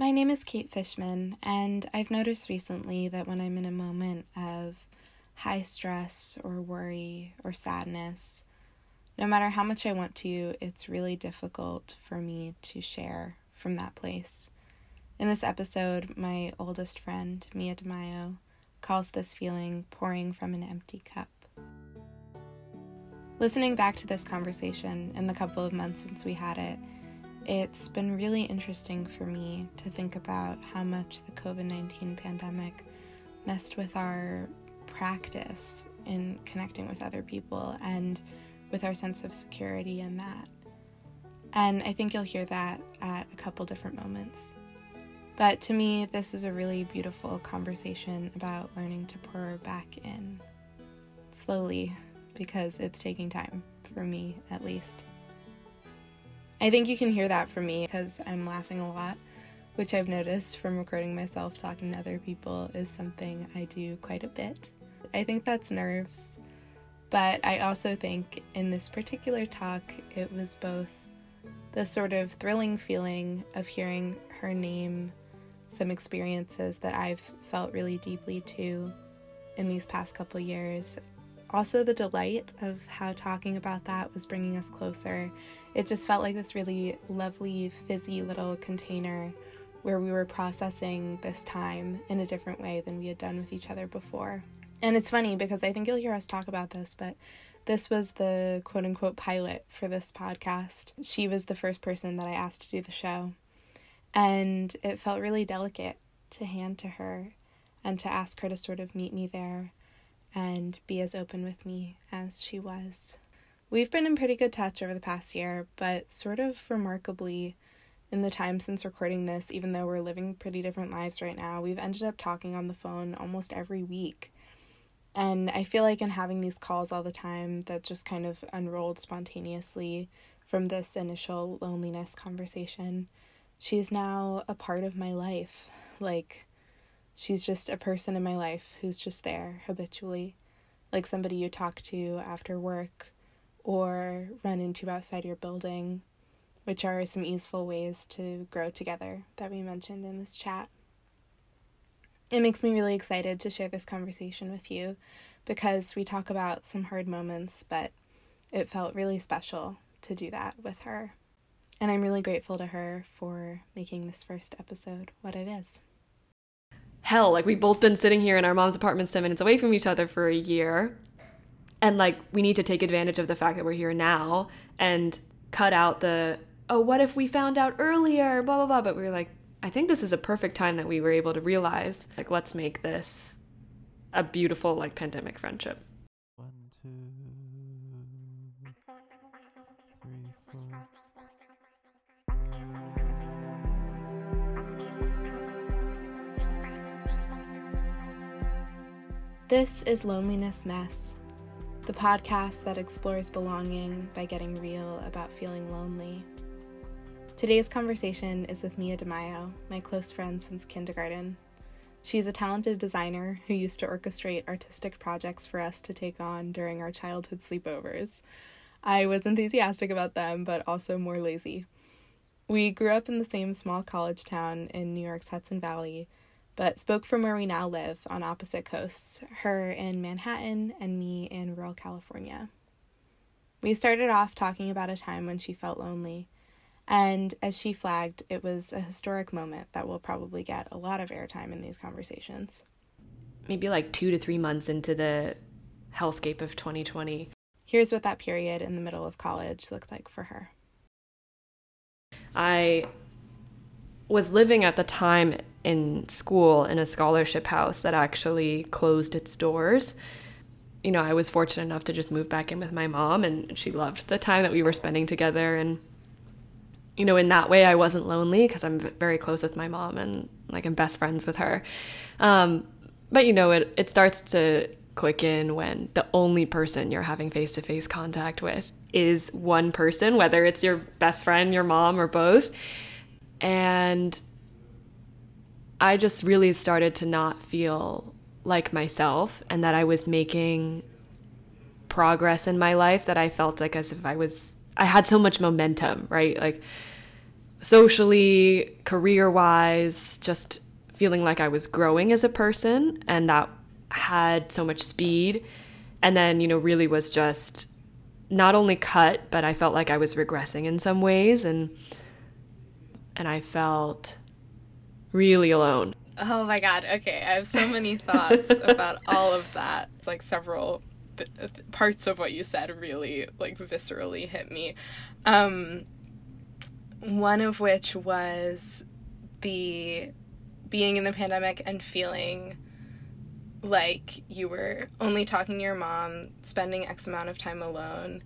My name is Kate Fishman, and I've noticed recently that when I'm in a moment of high stress or worry or sadness, no matter how much I want to, it's really difficult for me to share from that place. In this episode, my oldest friend, Mia DiMaio, calls this feeling pouring from an empty cup. Listening back to this conversation in the couple of months since we had it, it's been really interesting for me to think about how much the COVID 19 pandemic messed with our practice in connecting with other people and with our sense of security in that. And I think you'll hear that at a couple different moments. But to me, this is a really beautiful conversation about learning to pour back in slowly because it's taking time, for me at least. I think you can hear that from me because I'm laughing a lot, which I've noticed from recording myself talking to other people is something I do quite a bit. I think that's nerves, but I also think in this particular talk, it was both the sort of thrilling feeling of hearing her name some experiences that I've felt really deeply too in these past couple years. Also, the delight of how talking about that was bringing us closer. It just felt like this really lovely, fizzy little container where we were processing this time in a different way than we had done with each other before. And it's funny because I think you'll hear us talk about this, but this was the quote unquote pilot for this podcast. She was the first person that I asked to do the show. And it felt really delicate to hand to her and to ask her to sort of meet me there and be as open with me as she was. We've been in pretty good touch over the past year, but sort of remarkably, in the time since recording this, even though we're living pretty different lives right now, we've ended up talking on the phone almost every week. And I feel like in having these calls all the time, that just kind of unrolled spontaneously from this initial loneliness conversation she's now a part of my life. Like, she's just a person in my life who's just there habitually. Like somebody you talk to after work or run into outside your building, which are some easeful ways to grow together that we mentioned in this chat. It makes me really excited to share this conversation with you because we talk about some hard moments, but it felt really special to do that with her. And I'm really grateful to her for making this first episode what it is. Hell, like we've both been sitting here in our mom's apartment 7 minutes away from each other for a year. And like we need to take advantage of the fact that we're here now and cut out the oh, what if we found out earlier, blah blah blah, but we were like I think this is a perfect time that we were able to realize like let's make this a beautiful like pandemic friendship. This is Loneliness Mess, the podcast that explores belonging by getting real about feeling lonely. Today's conversation is with Mia DiMaio, my close friend since kindergarten. She's a talented designer who used to orchestrate artistic projects for us to take on during our childhood sleepovers. I was enthusiastic about them, but also more lazy. We grew up in the same small college town in New York's Hudson Valley but spoke from where we now live on opposite coasts, her in Manhattan and me in rural California. We started off talking about a time when she felt lonely, and as she flagged, it was a historic moment that will probably get a lot of airtime in these conversations. Maybe like two to three months into the hellscape of 2020. Here's what that period in the middle of college looked like for her. I was living at the time in school in a scholarship house that actually closed its doors. You know, I was fortunate enough to just move back in with my mom, and she loved the time that we were spending together. And, you know, in that way, I wasn't lonely because I'm very close with my mom and like I'm best friends with her. Um, but, you know, it, it starts to click in when the only person you're having face to face contact with is one person, whether it's your best friend, your mom, or both. And I just really started to not feel like myself and that I was making progress in my life that I felt like as if I was I had so much momentum, right? Like socially, career wise, just feeling like I was growing as a person and that had so much speed. And then, you know, really was just not only cut, but I felt like I was regressing in some ways and and I felt really alone. Oh my god. Okay, I have so many thoughts about all of that. It's like several parts of what you said really like viscerally hit me. Um one of which was the being in the pandemic and feeling like you were only talking to your mom, spending X amount of time alone,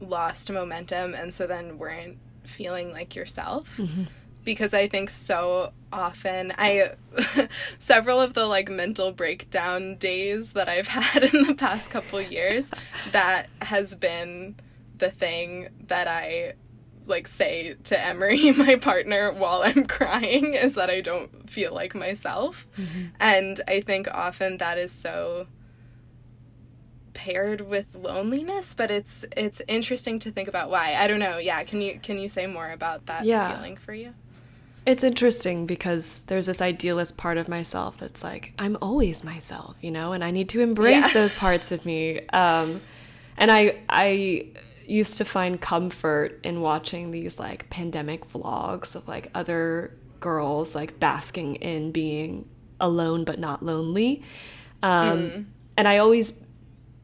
lost momentum, and so then weren't feeling like yourself. Mm-hmm. Because I think so often, I several of the like mental breakdown days that I've had in the past couple years, that has been the thing that I like say to Emery, my partner, while I'm crying is that I don't feel like myself. Mm-hmm. And I think often that is so paired with loneliness, but it's it's interesting to think about why. I don't know. Yeah, can you can you say more about that yeah. feeling for you? It's interesting because there's this idealist part of myself that's like I'm always myself, you know, and I need to embrace yeah. those parts of me. Um, and I I used to find comfort in watching these like pandemic vlogs of like other girls like basking in being alone but not lonely. Um, mm. And I always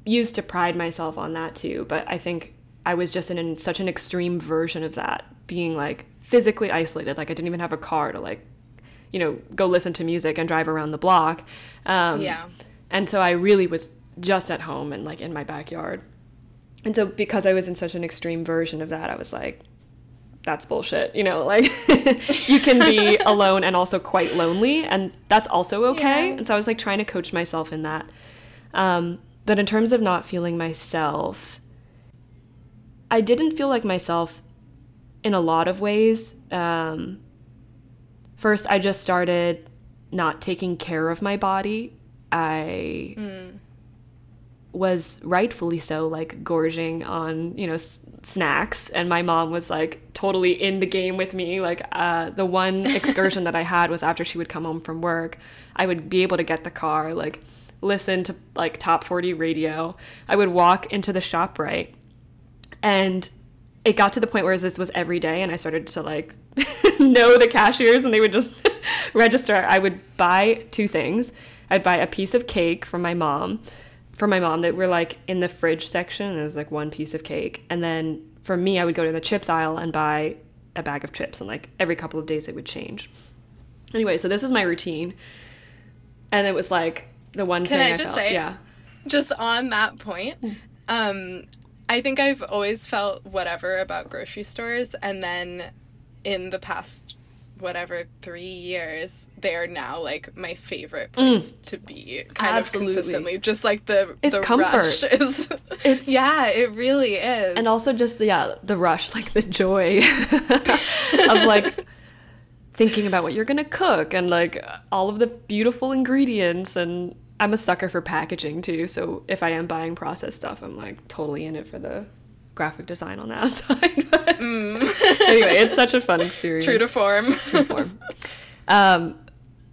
used to pride myself on that too, but I think I was just in an, such an extreme version of that, being like physically isolated. Like I didn't even have a car to like, you know, go listen to music and drive around the block. Um, yeah. And so I really was just at home and like in my backyard and so because I was in such an extreme version of that, I was like, that's bullshit. You know, like you can be alone and also quite lonely, and that's also okay. Yeah. And so I was like trying to coach myself in that. Um, but in terms of not feeling myself, I didn't feel like myself in a lot of ways. Um, first, I just started not taking care of my body. I. Mm was rightfully so like gorging on you know s- snacks and my mom was like totally in the game with me like uh, the one excursion that i had was after she would come home from work i would be able to get the car like listen to like top 40 radio i would walk into the shop right and it got to the point where this was every day and i started to like know the cashiers and they would just register. I would buy two things. I'd buy a piece of cake from my mom for my mom that were like in the fridge section. There was like one piece of cake, and then for me, I would go to the chips aisle and buy a bag of chips, and like every couple of days it would change. Anyway, so this is my routine, and it was like the one Can thing I, I just felt, say, yeah, just on that point, um, I think I've always felt whatever about grocery stores, and then in the past whatever three years, they are now like my favorite place mm. to be, kind Absolutely. of consistently. Just like the it's the comfort. is, it's yeah, it really is, and also just the yeah the rush, like the joy of like thinking about what you're gonna cook and like all of the beautiful ingredients and. I'm a sucker for packaging too, so if I am buying processed stuff, I'm like totally in it for the graphic design on that side. mm. anyway, it's such a fun experience. True to form. True to form. Um,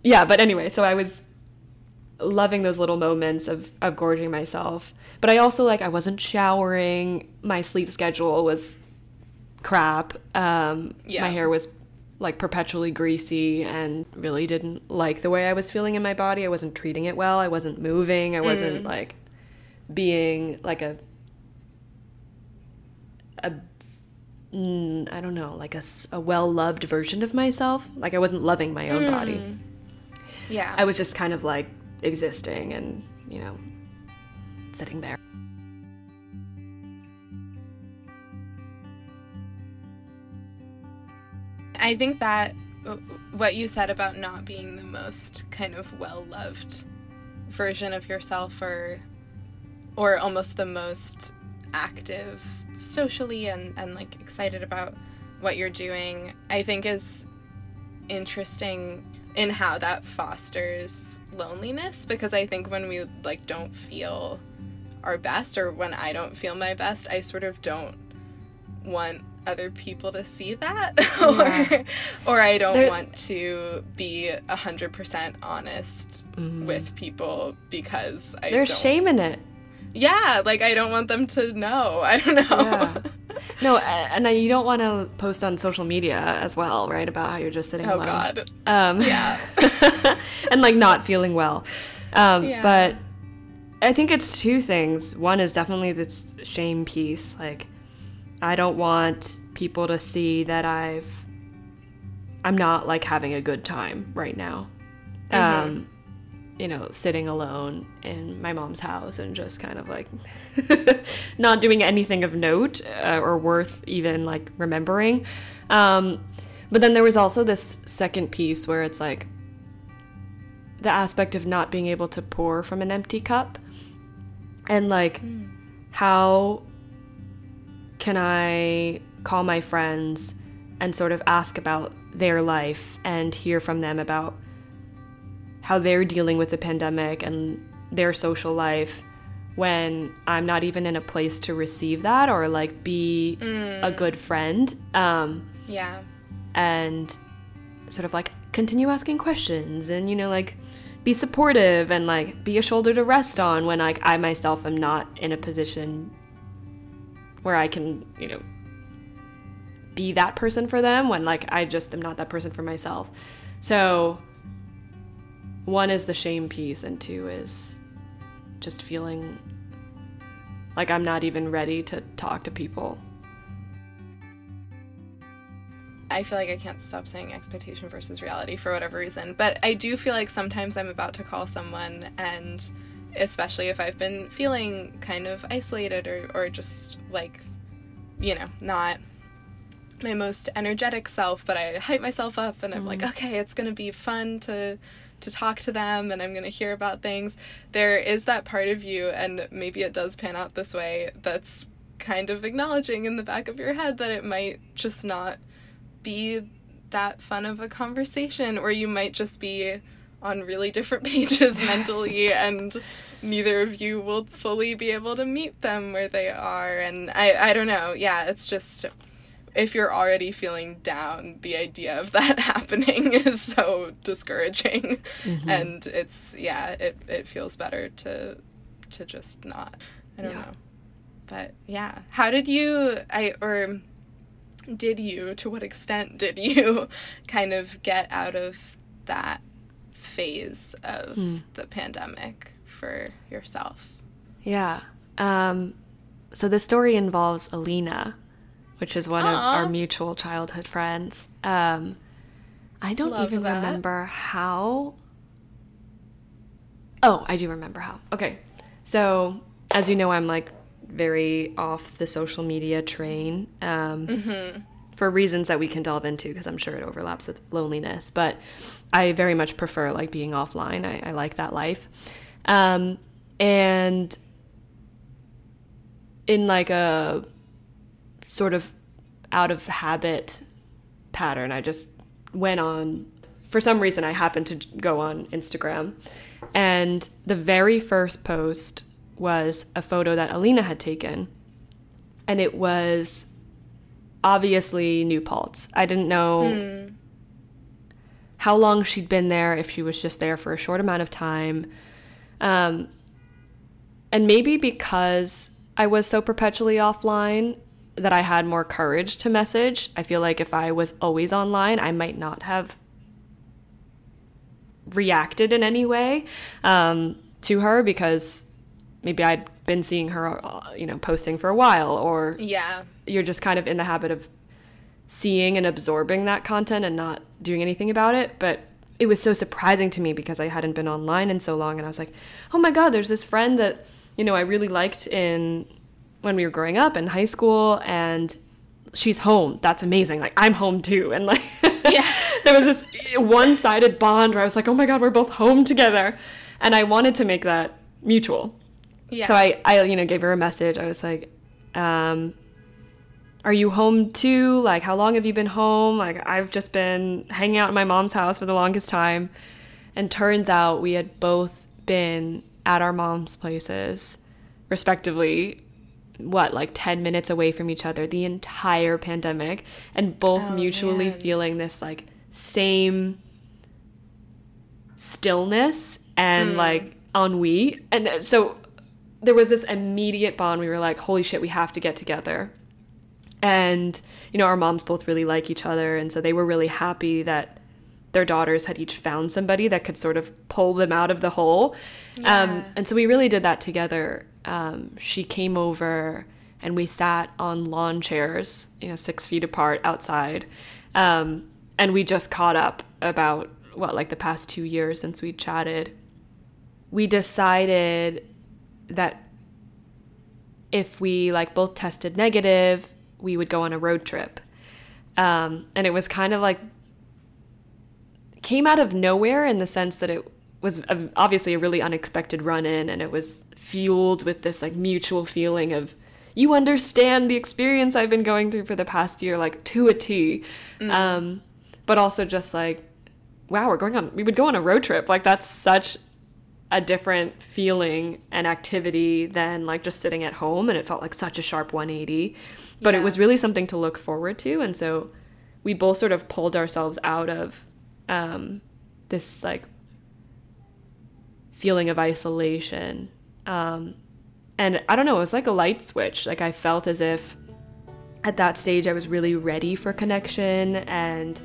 yeah, but anyway, so I was loving those little moments of, of gorging myself. But I also like I wasn't showering. My sleep schedule was crap. Um, yeah. My hair was like perpetually greasy and really didn't like the way I was feeling in my body. I wasn't treating it well. I wasn't moving. I wasn't mm. like being like a a mm, I don't know, like a, a well loved version of myself. Like I wasn't loving my own mm. body. Yeah. I was just kind of like existing and, you know, sitting there. I think that uh, what you said about not being the most kind of well loved version of yourself or or almost the most active socially and, and like excited about what you're doing, I think is interesting in how that fosters loneliness because I think when we like don't feel our best or when I don't feel my best, I sort of don't want other people to see that yeah. or or I don't there, want to be a hundred percent honest mm. with people because I There's shame in it. Yeah, like I don't want them to know. I don't know. Yeah. No, and you don't want to post on social media as well, right? About how you're just sitting oh, alone. God. Um, yeah. and like not feeling well. Um, yeah. But I think it's two things. One is definitely this shame piece. Like, I don't want people to see that I've I'm not like having a good time right now. Mm-hmm. Um, you know, sitting alone in my mom's house and just kind of like not doing anything of note uh, or worth even like remembering. Um, but then there was also this second piece where it's like the aspect of not being able to pour from an empty cup and like mm. how can I call my friends and sort of ask about their life and hear from them about how they're dealing with the pandemic and their social life when I'm not even in a place to receive that or like be mm. a good friend. Um, yeah. And sort of like continue asking questions and, you know, like be supportive and like be a shoulder to rest on when like I myself am not in a position where I can, you know, be that person for them when like I just am not that person for myself. So one is the shame piece and two is just feeling like I'm not even ready to talk to people. I feel like I can't stop saying expectation versus reality for whatever reason, but I do feel like sometimes I'm about to call someone and especially if I've been feeling kind of isolated or, or just like, you know, not my most energetic self, but I hype myself up and I'm mm-hmm. like, okay, it's gonna be fun to to talk to them and I'm gonna hear about things. There is that part of you, and maybe it does pan out this way, that's kind of acknowledging in the back of your head that it might just not be that fun of a conversation, or you might just be on really different pages mentally and neither of you will fully be able to meet them where they are and I I don't know. Yeah, it's just if you're already feeling down, the idea of that happening is so discouraging. Mm-hmm. And it's yeah, it it feels better to to just not. I don't yeah. know. But yeah, how did you I or did you to what extent did you kind of get out of that phase of mm. the pandemic for yourself? Yeah. Um so the story involves Alina, which is one Aww. of our mutual childhood friends. Um, I don't Love even that. remember how. Oh, I do remember how. Okay. So, as you know, I'm like very off the social media train um, mm-hmm. For reasons that we can delve into because I'm sure it overlaps with loneliness. But I very much prefer like being offline. I, I like that life. Um, and in like a sort of out of habit pattern. I just went on, for some reason, I happened to go on Instagram. And the very first post was a photo that Alina had taken. And it was obviously New Paltz. I didn't know mm. how long she'd been there, if she was just there for a short amount of time. Um, and maybe because I was so perpetually offline, that I had more courage to message. I feel like if I was always online, I might not have reacted in any way um, to her because maybe I'd been seeing her, uh, you know, posting for a while, or yeah, you're just kind of in the habit of seeing and absorbing that content and not doing anything about it. But it was so surprising to me because I hadn't been online in so long, and I was like, oh my god, there's this friend that you know I really liked in when we were growing up in high school and she's home. That's amazing. Like I'm home too. And like yeah. there was this one-sided bond where I was like, "Oh my god, we're both home together." And I wanted to make that mutual. Yeah. So I I you know gave her a message. I was like, um are you home too? Like how long have you been home? Like I've just been hanging out in my mom's house for the longest time. And turns out we had both been at our mom's places respectively what like 10 minutes away from each other the entire pandemic and both Oh, mutually man. feeling this like same stillness and like ennui and uh, so there was this immediate bond. We were like holy shit we have to get together. And you know our moms both really like each other. And so they were really happy that their daughters had each found somebody that could sort of pull them out of the hole. Um, and so we really did that together. Um, she came over and we sat on lawn chairs you know six feet apart outside. Um, and we just caught up about what like the past two years since we chatted. We decided that if we like both tested negative, we would go on a road trip. Um, and it was kind of like came out of nowhere in the sense that it was a, obviously a really unexpected run in, and it was fueled with this like mutual feeling of you understand the experience I've been going through for the past year, like to a T. Um, but also just like, wow, we're going on. We would go on a road trip. Like that's such a different feeling and activity than like just sitting at home and it felt like such a sharp 180 but it was really something to look forward to and so we both sort of pulled ourselves out of um, this like feeling of isolation. Um, and i don't know it was like a light switch. Like i felt as if at that stage i was really ready for connection and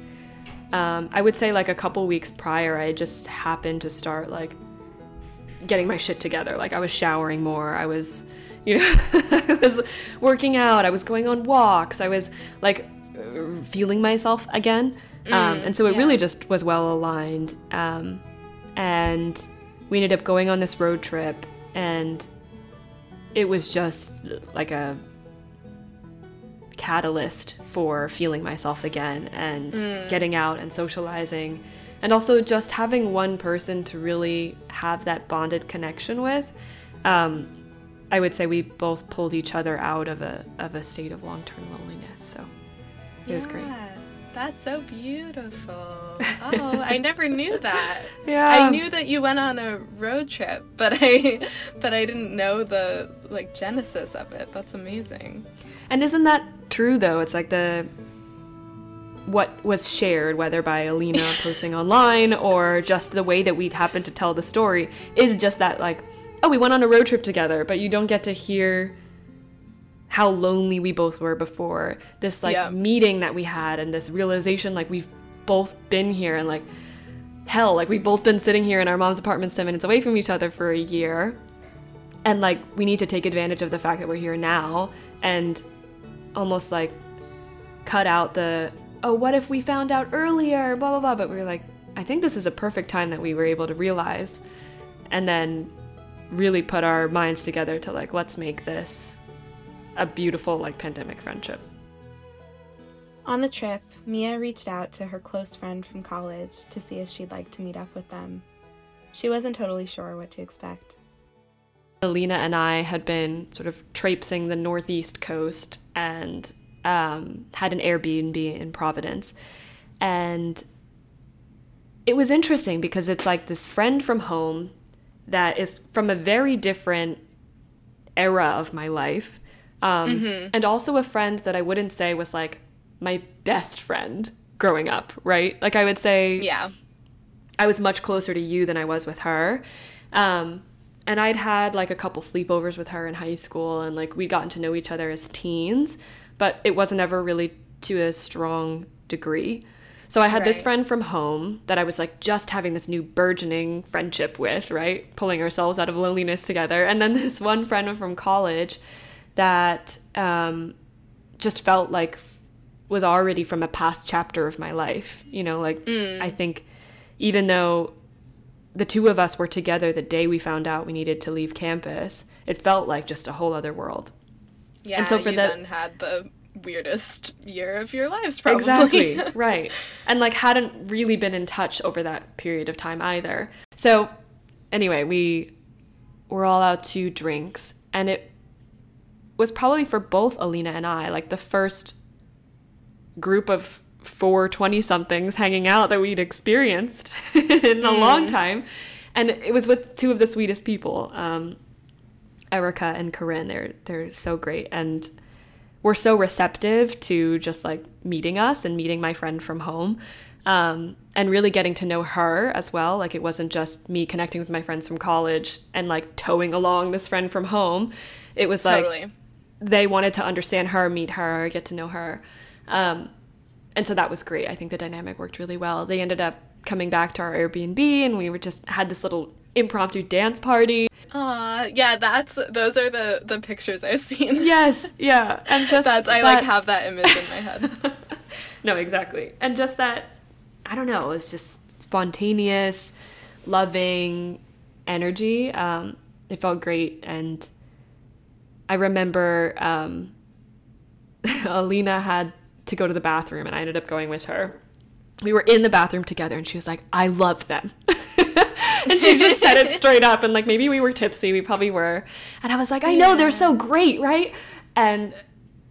um, i would say like a couple weeks prior i just happened to start like getting my shit together. Like I was showering more. I was, you know, I was working out. I was going on walks. I was like feeling myself again. um, and so it yeah. really just was well aligned. Um, and we ended up going on this road trip, and it was just like a catalyst for feeling myself again and getting out and socializing and also just having one person to really have that bonded connection with um, i would say we both pulled each other out of a, of a state of long-term loneliness so it was great That's so beautiful. Oh, I never knew that. Yeah. I knew that you went on a road trip, but I but I didn't know the like genesis of it. That's amazing. And isn't that true though? It's like the what was shared, whether by Alina posting online or just the way that we'd happen to tell the story, is just that like, oh, we went on a road trip together, but you don't get to hear how lonely we both were before. This like Yeah. meeting that we had and this realization like we've both been here and like hell, like we've both been sitting here in our mom's apartment 10 minutes away from each other for a year and like we need to take advantage of the fact that we're here now and almost like cut out the oh what if we found out earlier blah blah blah but we were like i think this is a perfect time that we were able to realize and then really put our minds together to like let's make this a beautiful like pandemic friendship On the trip, Mia reached out to her close friend from college to see if she'd like to meet up with them. She wasn't totally sure what to expect. Alina and I had been sort of traipsing the northeast coast and um, had an Airbnb in Providence. And it was interesting because it's like this friend from home that is from a very different era of my life. Um, And also a friend that I wouldn't say was like my best friend growing up, right? Like I would say Yeah. I was much closer to you than I was with her. Um, and I'd had like a couple sleepovers with her in high school, and like we'd gotten to know each other as teens, but it wasn't ever really to a strong degree. So I had this friend from home that I was like just having this new burgeoning friendship with, right? Pulling ourselves out of loneliness together. And then this one friend from college that um, just felt like was already from a past chapter of my life. You know, like I think even though the two of us were together the day we found out we needed to leave campus, it felt like just a whole other world. Yeah. so for then had the weirdest year of your lives, probably. Exactly. right. And like hadn't really been in touch over that period of time either. So anyway, we were all out to drinks and it was probably for both Alina and I like the first group of four 20 somethings hanging out that we'd experienced in a long time. And it was with two of the sweetest people. Um, Erica and Corinne. They're they're so great and were so receptive to just like meeting us and meeting my friend from home. Um, and really getting to know her as well. Like it wasn't just me connecting with my friends from college and like towing along this friend from home. It was like totally. they wanted to understand her, meet her, get to know her. Um, and so that was great. I think the dynamic worked really well. They ended up coming back to our Airbnb and we were just had this little impromptu dance party. Uh yeah, that's those are the the pictures I've seen. Yes, yeah, and just that's I that... like have that image in my head. no, exactly, and just that I don't know, it was just spontaneous, loving energy. Um, it felt great, and I remember um, Alina had to go to the bathroom, and I ended up going with her. We were in the bathroom together, and she was like, "I love them." and she just said it straight up and like maybe we were tipsy we probably were and i was like i know yeah. they're so great right and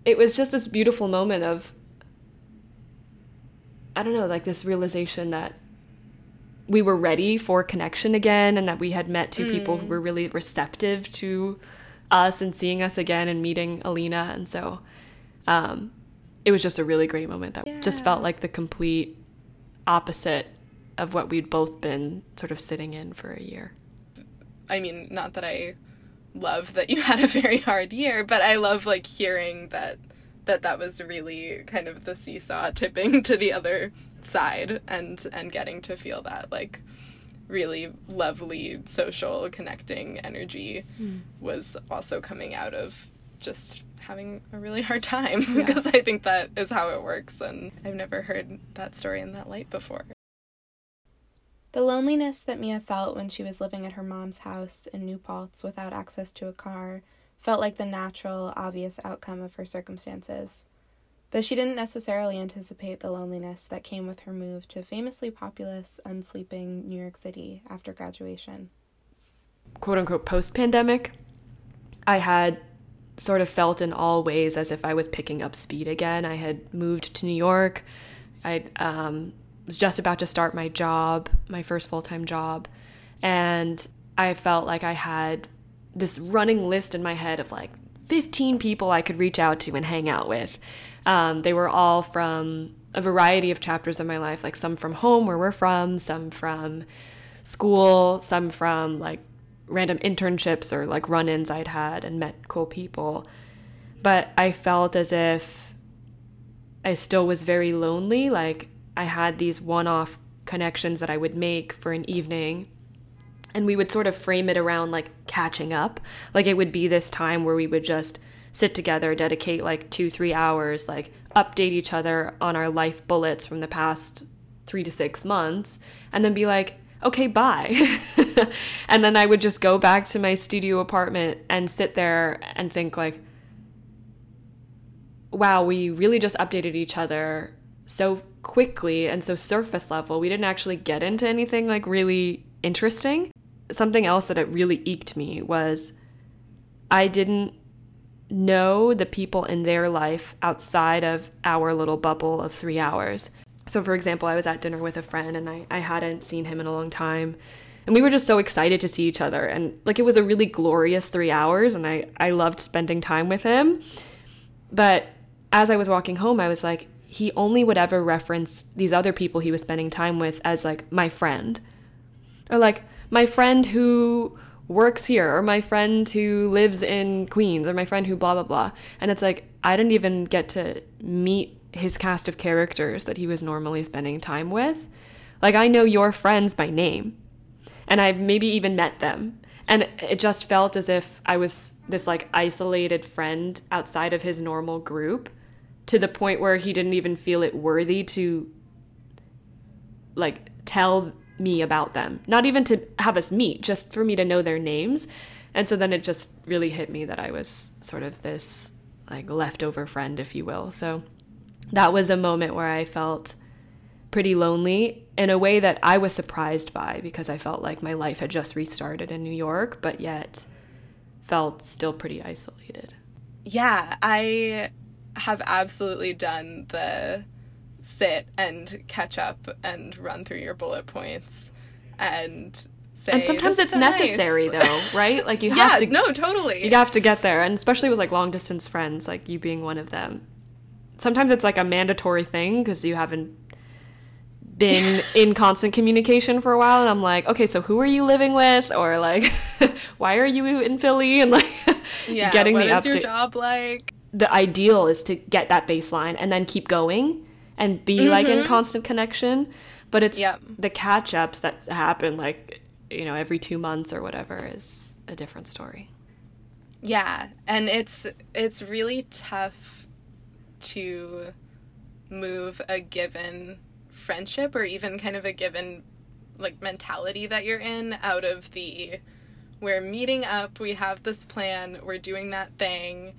it was just this beautiful moment of i don't know like this realization that we were ready for connection again and that we had met two mm. people who mm. were really receptive to us and seeing us again and meeting alina and so um, it was just a really great moment that yeah. just felt like the complete opposite of what we'd both been sort of sitting in for a year. I mean, not that I love that you had a very hard year, but I love like hearing that that that was really kind of the seesaw tipping to the other side and and getting to feel that like really lovely social connecting energy mm. was also coming out of just having a really hard time yeah. because I think that is how it works and I've never heard that story in that light before. The loneliness that Mia felt when she was living at her mom's house in New Paltz without access to a car felt like the natural, obvious outcome of her circumstances. But she didn't necessarily anticipate the loneliness that came with her move to famously populous, unsleeping New York City after graduation. Quote unquote post pandemic, I had sort of felt in all ways as if I was picking up speed again. I had moved to New York. I um, was just about to start my job, my first full time job, and I felt like I had this running list in my head of like 15 people I could reach out to and hang out with. Um, they were all from a variety of chapters of my life, like some from home where we're from, some from school, some from like random internships or like run ins I'd had and met cool people. But I felt as if I still was very lonely. Like I had these one off connections that I would make for an evening. And we would sort of frame it around like catching up. Like it would be this time where we would just sit together, dedicate like two, three hours, like update each other on our life bullets from the past three to six months, and then be like, okay, bye. and then I would just go back to my studio apartment and sit there and think, like, wow, we really just updated each other so quickly and so surface level. We didn't actually get into anything like really interesting. Something else that it really eked me was I didn't know the people in their life outside of our little bubble of three hours. So, for example, I was at dinner with a friend and I, I hadn't seen him in a long time. And we were just so excited to see each other. And like it was a really glorious three hours and I, I loved spending time with him. But as I was walking home, I was like, he only would ever reference these other people he was spending time with as like my friend. Or like my friend who works here or my friend who lives in Queens or my friend who blah blah blah. And it's like I didn't even get to meet his cast of characters that he was normally spending time with. Like, I know your friends by name, and I've maybe even met them. And it just felt as if I was this like isolated friend outside of his normal group to the point where he didn't even feel it worthy to like tell me about them. Not even to have us meet, just for me to know their names. And so then it just really hit me that I was sort of this like leftover friend, if you will. So that was a moment where I felt pretty lonely in a way that I was surprised by because I felt like my life had just restarted in New York, but yet felt still pretty isolated. Yeah, I have absolutely done the sit and catch up and run through your bullet points and say and sometimes it's so nice." necessary though, right? Like you yeah, have to no, totally. you have to get there and especially with like long distance friends like you being one of them sometimes it's like a mandatory thing because you haven't been in constant communication for a while and i'm like okay so who are you living with or like why are you in philly and like yeah, getting what the is your job like? The ideal is to get that baseline and then keep going and be like in Mhm. constant connection but it's Yep. the catch ups that happen like you know every two months or whatever is a different story Yeah, and it's it's really tough to move a given friendship or even kind of a given like mentality that you're in out of the we're meeting up, we have this plan, we're doing that thing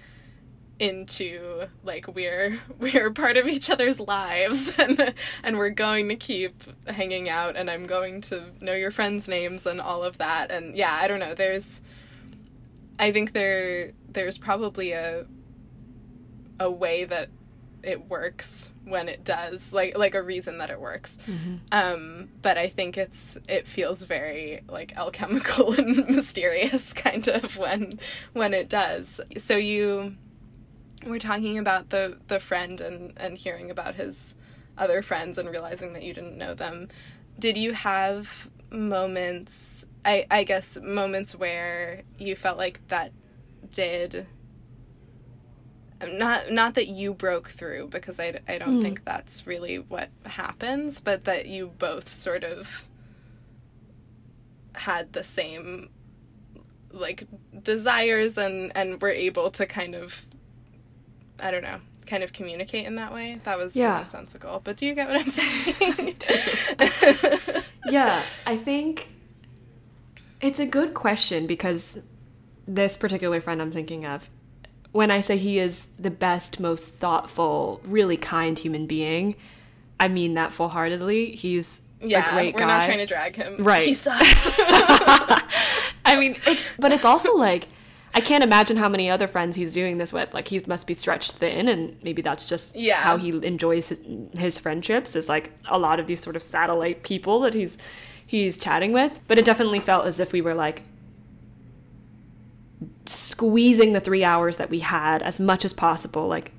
into like we're we're part of each other's lives and and we're going to keep hanging out and I'm going to know your friends' names and all of that. And yeah, I don't know, there's I think there there's probably a a way that it works when it does like like a reason that it works. Um but i think it's it feels very like alchemical and mysterious kind of when when it does. So you were talking about the the friend and and hearing about his other friends and realizing that you didn't know them did you have moments i i guess moments where you felt like that did not not that you broke through because I, I don't Mm. think that's really what happens but that you both sort of had the same like desires and and were able to kind of I don't know kind of communicate in that way that was Yeah. nonsensical but do you get what I'm saying yeah, I think it's a good question because this particular friend I'm thinking of, when I say he is the best, most thoughtful, really kind human being, I mean that full heartedly. He's yeah a great we're guy. not trying to drag him Right. he sucks I mean, it's but it's also like I can't imagine how many other friends he's doing this with. Like he must be stretched thin, and maybe that's just Yeah. how he enjoys his, his friendships. Is like a lot of these sort of satellite people that he's he's chatting with. But it definitely felt as if we were like squeezing the three hours that we had as much as possible, like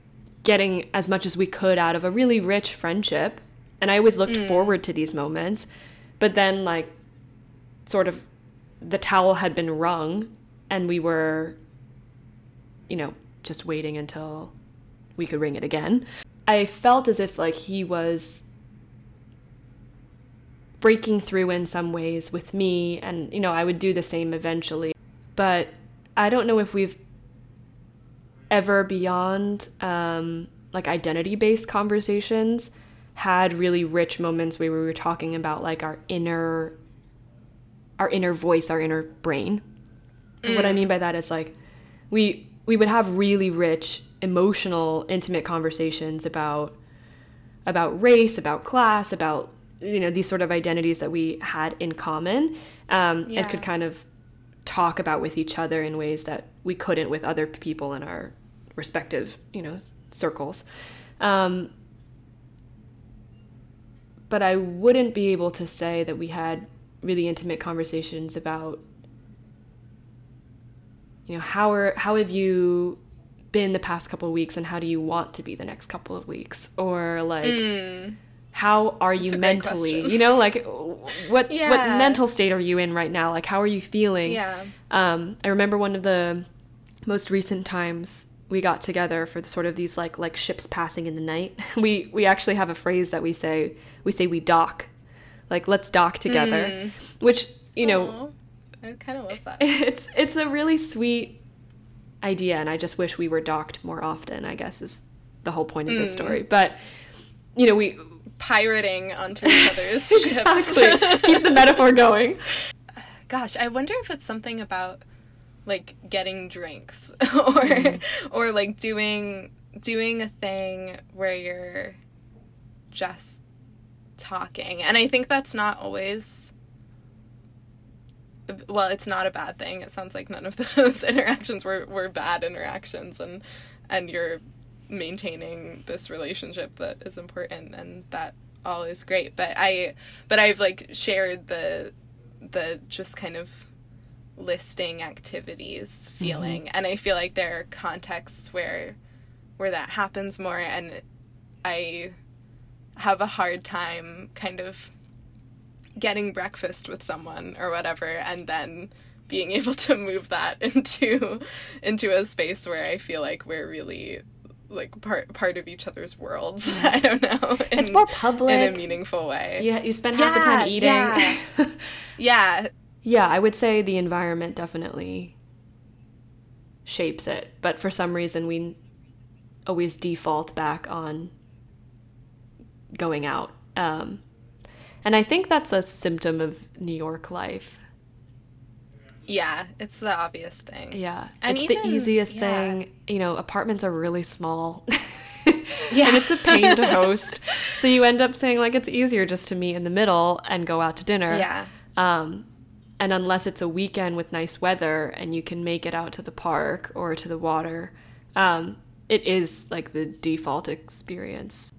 getting as much as we could out of a really rich friendship. And I always looked mm. forward to these moments, but then like sort of the towel had been wrung and we were you know just waiting until we could wring it again. I felt as if like he was breaking through in some ways with me and you know i would do the same eventually. But i don't know if we've ever beyond um, like identity based conversations had really rich moments where we were talking about like our inner our inner voice our inner brain and what i mean by that is like we we would have really rich emotional intimate conversations about about race about class about you know these sort of identities that we had in common um, Yeah. and could kind of talk about with each other in ways that we couldn't with other people in our respective you know circles um, but i wouldn't be able to say that we had really intimate conversations about you know how are how have you been the past couple of weeks and how do you want to be the next couple of weeks or like Mm. how are you mentally you know like what what mental state are you in right now like how are you feeling yeah um, I remember one of the most recent times we got together for the sort of these like like ships passing in the night. We we actually have a phrase that we say we say we dock, like let's dock together, Mm. which you know Aw. I kind of love that. it's it's a really sweet idea, and I just wish we were docked more often. I guess is the whole point of this Mm. story. But you know we Pirating onto each other's exactly keep the metaphor going. Gosh, I wonder if it's something about like getting drinks or or like doing doing a thing where you're just talking. And I think that's not always well, it's not a bad thing. It sounds like none of those interactions were, were bad interactions and and you're maintaining this relationship that is important and that all is great. But I but I've like shared the the just kind of listing activities feeling mm-hmm. and i feel like there are contexts where where that happens more and i have a hard time kind of getting breakfast with someone or whatever and then being able to move that into into a space where I feel like we're really like part part of each other's worlds. I don't know. In, it's more public in a meaningful way. Yeah, you spend half yeah, the time eating. Yeah. yeah. Yeah, I would say the environment definitely shapes it, but for some reason we always default back on going out. Um, and I think that's a symptom of New York life. Yeah, it's the obvious thing. Yeah, and it's even, the easiest yeah. thing. You know, apartments are really small. yeah. and it's a pain to host. so you end up saying like it's easier just to meet in the middle and go out to dinner. Yeah. Um, and unless it's a weekend with nice weather and you can make it out to the park or to the water, um, it is like the default experience.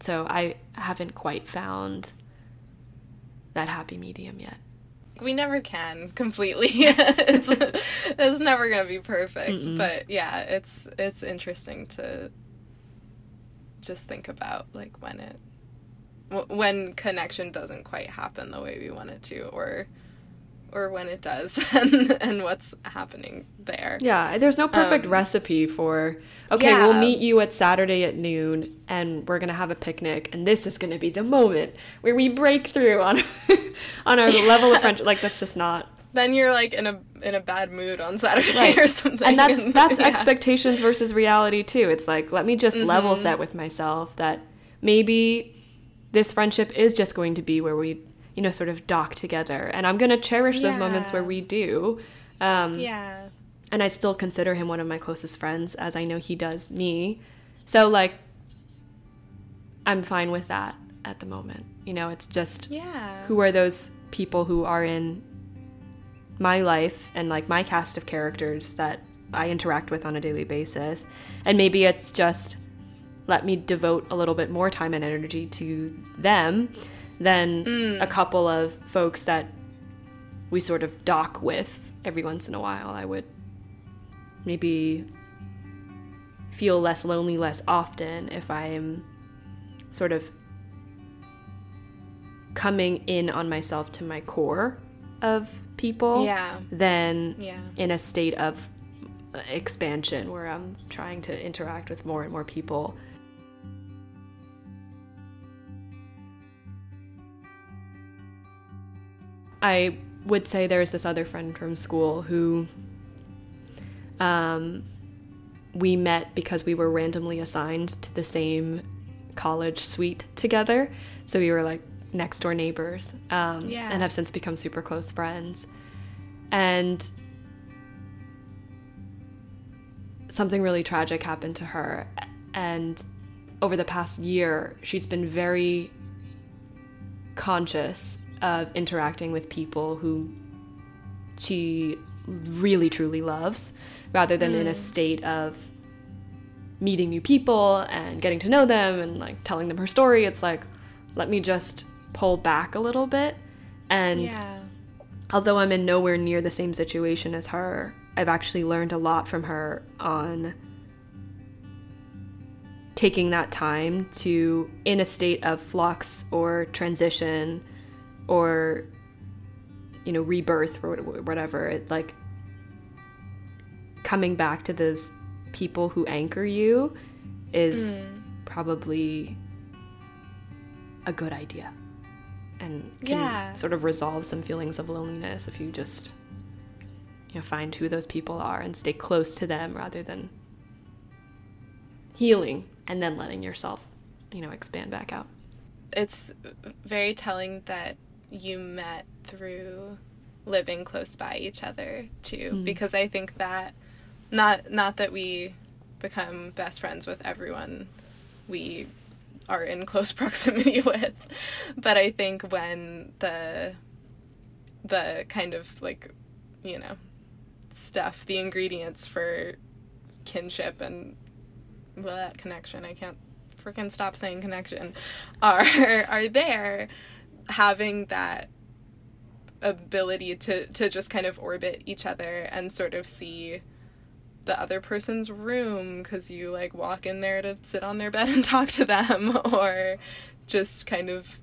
So I haven't quite found that happy medium yet. We never can completely. it's it's never gonna be perfect, Mm-mm. but yeah, it's it's interesting to just think about like when it when connection doesn't quite happen the way we want it to, or or when it does and, and what's happening there. Yeah, there's no perfect um, recipe for okay, yeah. we'll meet you at Saturday at noon and we're going to have a picnic and this is going to be the moment where we break through on on our yeah. level of friendship like that's just not then you're like in a in a bad mood on Saturday right. or something. And that's that's yeah. expectations versus reality too. It's like let me just mm-hmm. level set with myself that maybe this friendship is just going to be where we you know, sort of dock together. And I'm going to cherish yeah. those moments where we do. Um, yeah. And I still consider him one of my closest friends, as I know he does me. So, like, I'm fine with that at the moment. You know, it's just yeah. who are those people who are in my life and like my cast of characters that I interact with on a daily basis. And maybe it's just let me devote a little bit more time and energy to them than mm. a couple of folks that we sort of dock with every once in a while. I would maybe feel less lonely less often if I'm sort of coming in on myself to my core of people yeah. than yeah. in a state of expansion where I'm trying to interact with more and more people I would say there's this other friend from school who um, we met because we were randomly assigned to the same college suite together. So we were like next door neighbors um, yeah. and have since become super close friends. And something really tragic happened to her. And over the past year, she's been very conscious of interacting with people who she really truly loves rather than mm. in a mm. state of meeting new people and getting to know them and like telling them her story it's like let me just pull back a little bit and yeah. although i'm in nowhere near the same situation as her i've actually learned a lot from her on taking that time to in a state of flux or transition or you know rebirth or whatever it like coming back to those people who anchor you is mm. probably a good idea and can yeah. sort of resolve some feelings of loneliness if you just you know find who those people are and stay close to them rather than healing and then letting yourself you know expand back out it's very telling that you met through living close by each other too mm. because i think that not not that we become best friends with everyone we are in close proximity with but i think when the the kind of like you know stuff the ingredients for kinship and well, that connection i can't freaking stop saying connection are are there having that ability to to just kind of orbit each other and sort of see the other person's room because you like walk in there to sit on their bed and talk to them or just kind of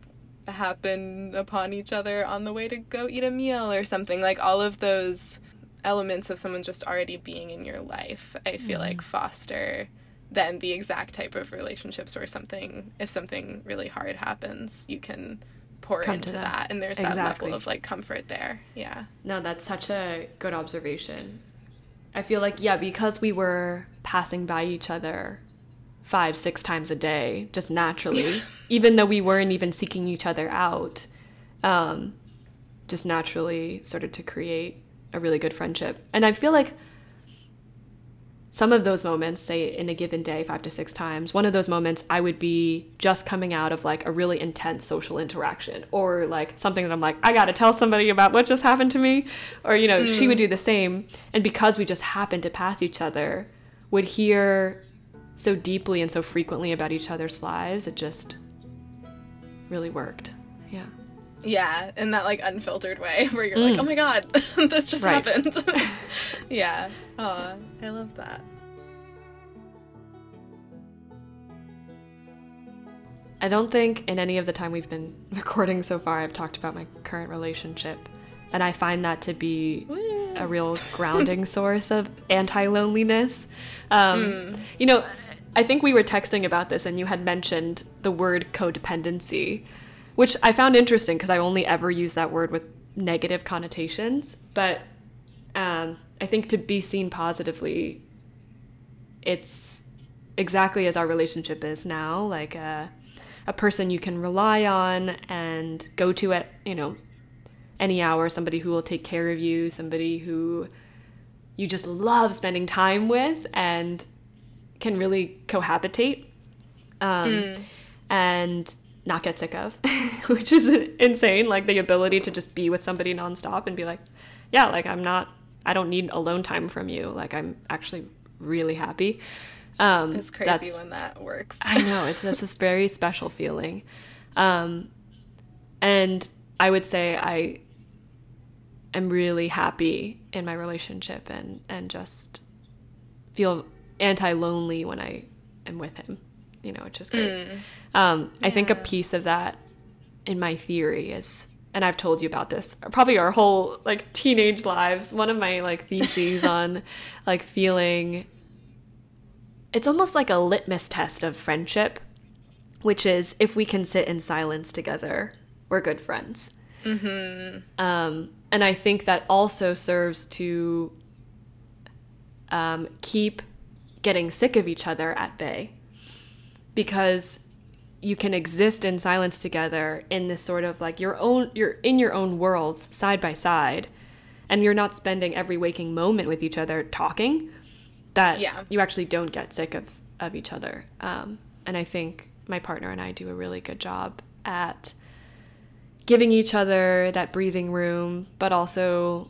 happen upon each other on the way to go eat a meal or something like all of those elements of someone just already being in your life i feel mm. like foster then the exact type of relationships where something if something really hard happens you can pour Come into that and there's exactly. that level of like comfort there. Yeah. No that's such a good observation. I feel like yeah because we were passing by each other five six times a day just naturally even though we weren't even seeking each other out um, just naturally started to create a really good friendship. And i feel like some of those moments, say in a given day, five to six times, one of those moments I would be just coming out of like a really intense social interaction or like something that I'm like, I gotta tell somebody about what just happened to me. Or, you know, mm. she would mm. do the same. And because we just happened to pass each other, would hear so deeply and so frequently about each other's lives, it just really worked. Yeah. Yeah, in that like unfiltered way where you're mm. like, oh my god, this just right. happened. yeah. Oh, I love that. I don't think in any of the time we've been recording so far I've talked about my current relationship. And I find that to be Woo. a real grounding source of anti loneliness. Um, mm. You know, I think we were texting about this and you had mentioned the word codependency which I found interesting because I only ever use that word with negative connotations. But um, I think to be seen positively, it's exactly as our relationship is now, like a, a person you can rely on and go to at you know any hour, somebody who will take care of you, somebody who you just love spending time with and can really cohabitate. Um, mm. And not get sick of, which is insane. Like the ability to just be with somebody nonstop and be like, yeah, like I'm not, I don't need alone time from you. Like I'm actually really happy. Um, it's crazy when that works. I know it's just this very special feeling, um, and I would say I am really happy in my relationship and and just feel anti lonely when I am with him you know, which is great. Mm. Um, yeah. I think a piece of that in my theory is, and I've told you about this, probably our whole like teenage lives. One of my like theses on like feeling, it's almost like a litmus test of friendship, which is if we can sit in silence together, we're good friends. Mm-hmm. Um, and I think that also serves to um, keep getting sick of each other at bay because you can exist in silence together in this sort of like your own you're in your own worlds side by side and you're not spending every waking moment with each other talking that yeah. you actually don't get sick of of each other um, and i think my partner and i do a really good job at giving each other that breathing room but also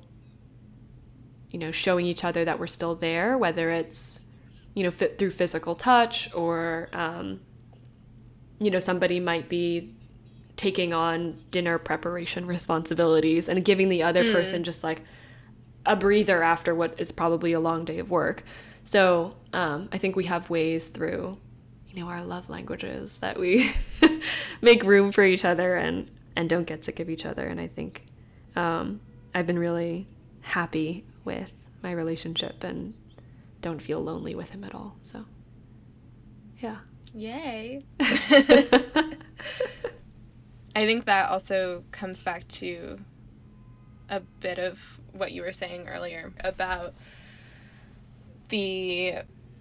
you know showing each other that we're still there whether it's you know, fit through physical touch or, um, you know, somebody might be taking on dinner preparation responsibilities and giving the other mm. person just like a breather after what is probably a long day of work. So um, I think we have ways through, you know, our love languages that we make room for each other and and don't get sick of each other. And I think um, I've been really happy with my relationship and don't feel lonely with him at all. So, yeah. Yay. I think that also comes back to a bit of what you were saying earlier about the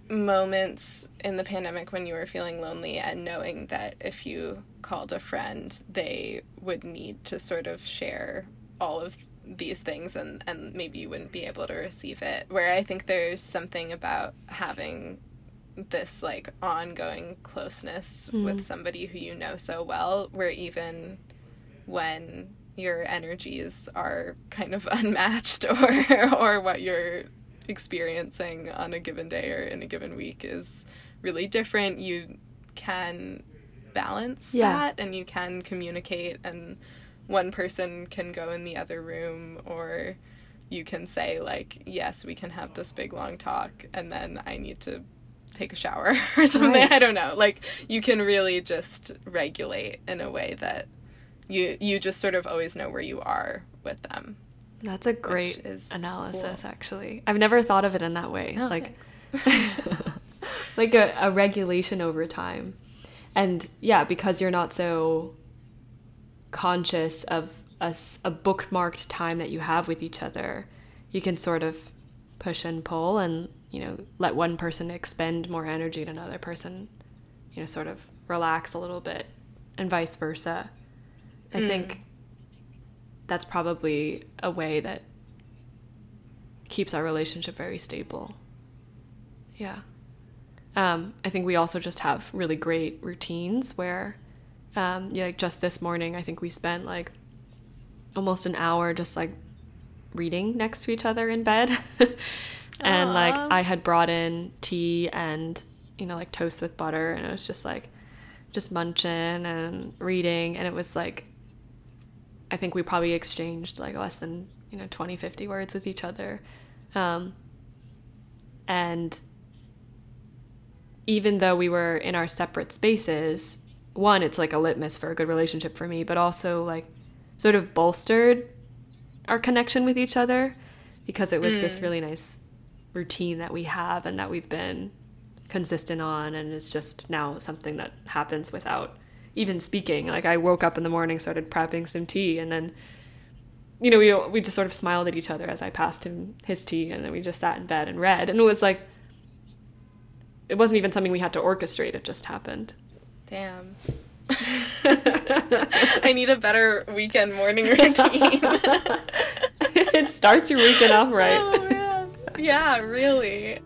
moments in the pandemic when you were feeling lonely and knowing that if you called a friend, they would need to sort of share all of these things and and maybe you wouldn't be able to receive it where i think there's something about having this like ongoing closeness mm. with somebody who you know so well where even when your energies are kind of unmatched or or what you're experiencing on a given day or in a given week is really different you can balance yeah. that and you can communicate and one person can go in the other room or you can say like yes we can have this big long talk and then i need to take a shower or something Right. i don't know like you can really just regulate in a way that you you just sort of always know where you are with them That's a great is analysis, cool. actually. I've never thought of it in that way. Oh, like, like a, a regulation over time. And yeah, because you're not so conscious of a bookmarked time that you have with each other, you can sort of push and pull and, you know, let one person expend more energy and another person, you know, sort of relax a little bit and vice versa. I think that's probably a way that keeps our relationship very stable. Yeah. Um, I think we also just have really great routines where, um, yeah, like just this morning, I think we spent like almost an hour just like reading next to each other in bed. and like I had brought in tea and, you know, like toast with butter, and it was just like, just munching and reading. And it was like, I think we probably exchanged like less than, you know, 20, 50 words with each other. Um, and even though we were in our separate spaces, one, it's like a litmus for a good relationship for me, but also like sort of bolstered our connection with each other because it was this mm. really nice routine that we have and that we've been consistent on and it's just now something that happens without even speaking. Like i woke up in the morning started prepping some tea and then you know we, we just sort of smiled at each other as i passed him his tea and then we just sat in bed and read. And it was like it wasn't even something we had to orchestrate it just happened Damn. I need a better weekend morning routine. it starts your weekend off oh, right Oh. Yeah, really.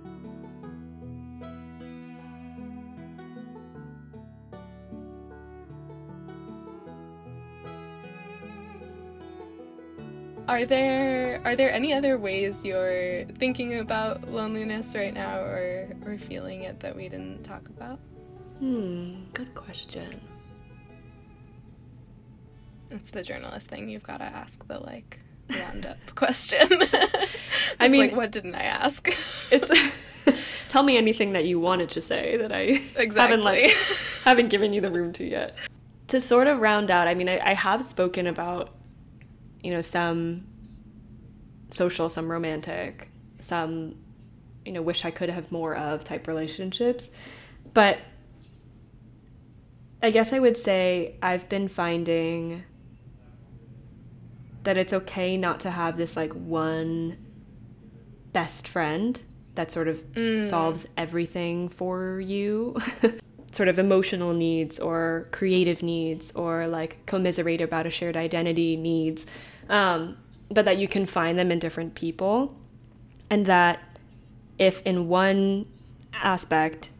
Are there are there any other ways you're thinking about loneliness right now or or feeling it that we didn't talk about? Hmm good question It's the journalist thing. You've got to ask the like roundup question. I mean- like, what didn't I ask? it's tell me anything that you wanted to say that i haven't like Exactly. haven't given you the room to yet to sort of round out i mean I, I have spoken about you know some social some romantic some you know wish i could have more of type relationships but i guess i would say i've been finding that it's okay not to have this like one best friend that sort of solves everything for you. Sort of emotional needs or creative needs or like commiserate about a shared identity needs. Um, but that you can find them in different people. And that if in one aspect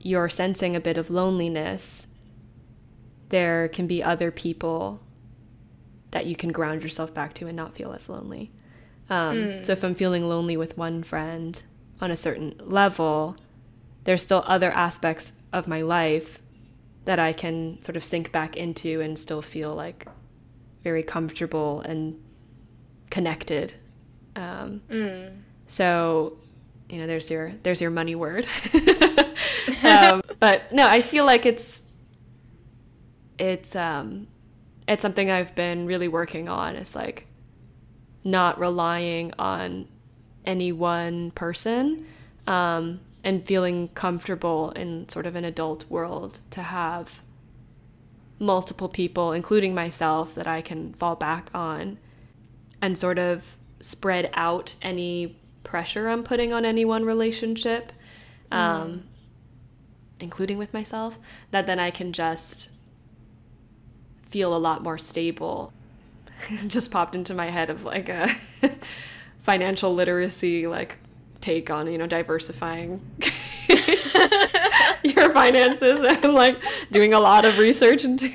you're sensing a bit of loneliness there can be other people that you can ground yourself back to and not feel as lonely um, so if i'm feeling lonely with one friend on a certain level there's still other aspects of my life that I can sort of sink back into and still feel like very comfortable and connected. Um, So, you know, there's your there's your money word. um, but no, I feel like it's it's um, it's something I've been really working on. It's like not relying on any one person um, and feeling comfortable in sort of an adult world to have multiple people, including myself, that I can fall back on and sort of spread out any pressure I'm putting on any one relationship, um, including with myself, that then I can just feel a lot more stable. just popped into my head of like a financial literacy like take on you know diversifying your finances and like doing a lot of research into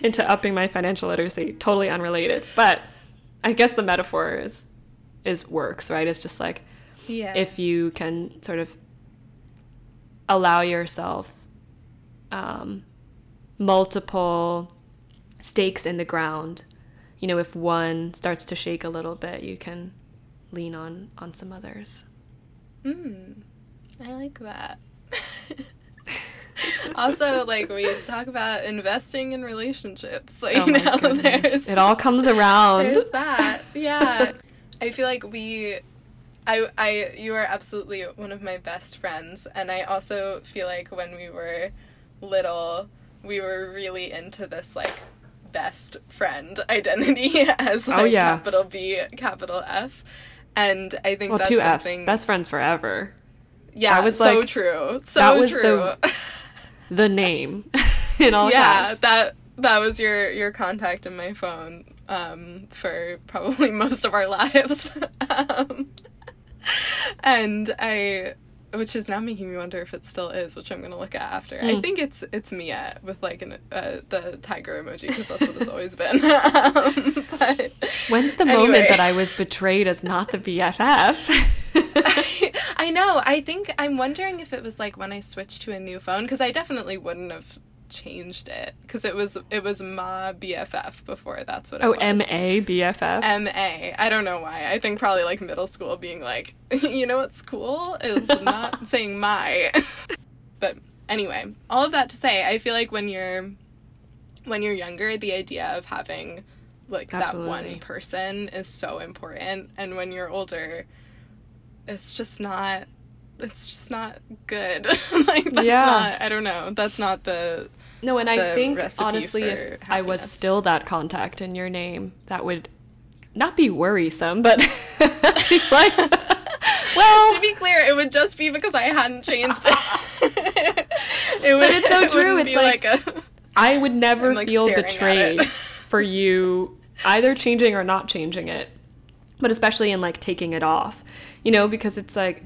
into upping my financial literacy totally unrelated but i guess the metaphor is is works right it's just like yeah. if you can sort of allow yourself um, multiple stakes in the ground. You know, if one starts to shake a little bit, you can lean on on some others. Mm, I like that. also, like we talk about investing in relationships. So, Oh my know, It all comes around. there's that. Yeah. I feel like we I I you are absolutely one of my best friends and I also feel like when we were little we were really into this like best friend identity as like Oh, yeah. capital B capital F and I think Well, that's two F's. Best friends forever. yeah that was, so like- true so that was true the- The name in all yeah caps. that that was your your contact in my phone um for probably most of our lives um and i which is now making me wonder if it still is which i'm gonna look at after i Mm. think it's it's mia with like an uh, the tiger emoji because that's what it's always been um, but When's the Anyway. moment that I was betrayed as not the BFF? I know. I think I'm wondering if it was like when I switched to a new phone because I definitely wouldn't have changed it because it was it was ma BFF before. That's what it oh. M A BFF. M A. I don't know why. I think probably like middle school being like, you know what's cool is not saying my. but anyway, all of that to say, I feel like when you're when you're younger, the idea of having like that one person is so important, and when you're older, it's just not. It's just not good. like that's Yeah. not. I don't know. That's not the. No, and I think honestly, if I was still that contact in your name, that would not be worrisome, but like, well, to be clear, it would just be because I hadn't changed it. it would, it's so true. wouldn't It's be like- a, I would never like, feel betrayed for you either changing or not changing it, but especially in like taking it off, you know, because it's like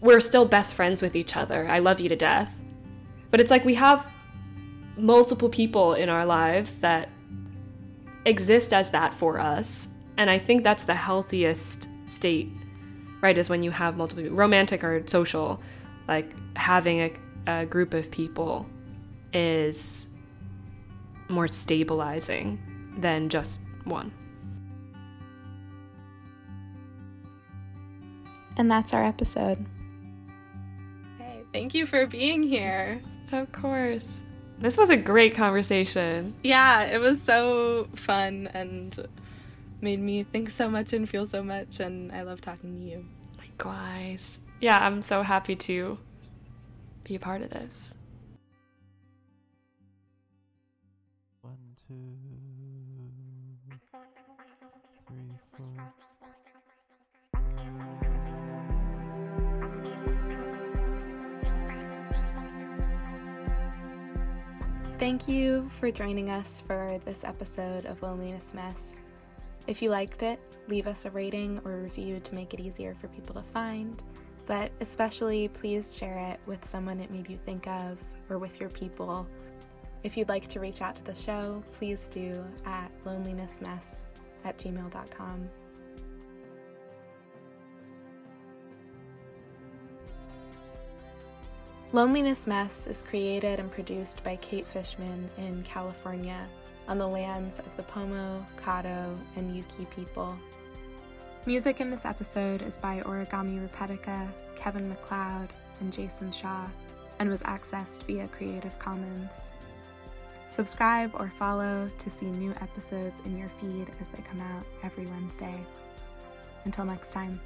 we're still best friends with each other. I love you to death. But it's like we have multiple people in our lives that exist as that for us. And I think that's the healthiest state, right? Is when you have multiple romantic or social, like having a, a group of people is more stabilizing than just one. And that's our episode. Hey, thank you for being here. Of course. This was a great conversation. Yeah, it was so fun and made me think so much and feel so much, and I love talking to you. Likewise. Yeah, I'm so happy to be a part of this. Thank you for joining us for this episode of Loneliness Mess. If you liked it, leave us a rating or review to make it easier for people to find. But especially, please share it with someone it made you think of or with your people. If you'd like to reach out to the show, please do at lonelinessmess at gmail.com. Loneliness Mess is created and produced by Kate Fishman in California on the lands of the Pomo, Kato, and Yuki people. Music in this episode is by Origami Repetika, Kevin MacLeod, and Jason Shaw, and was accessed via Creative Commons. Subscribe or follow to see new episodes in your feed as they come out every Wednesday. Until next time.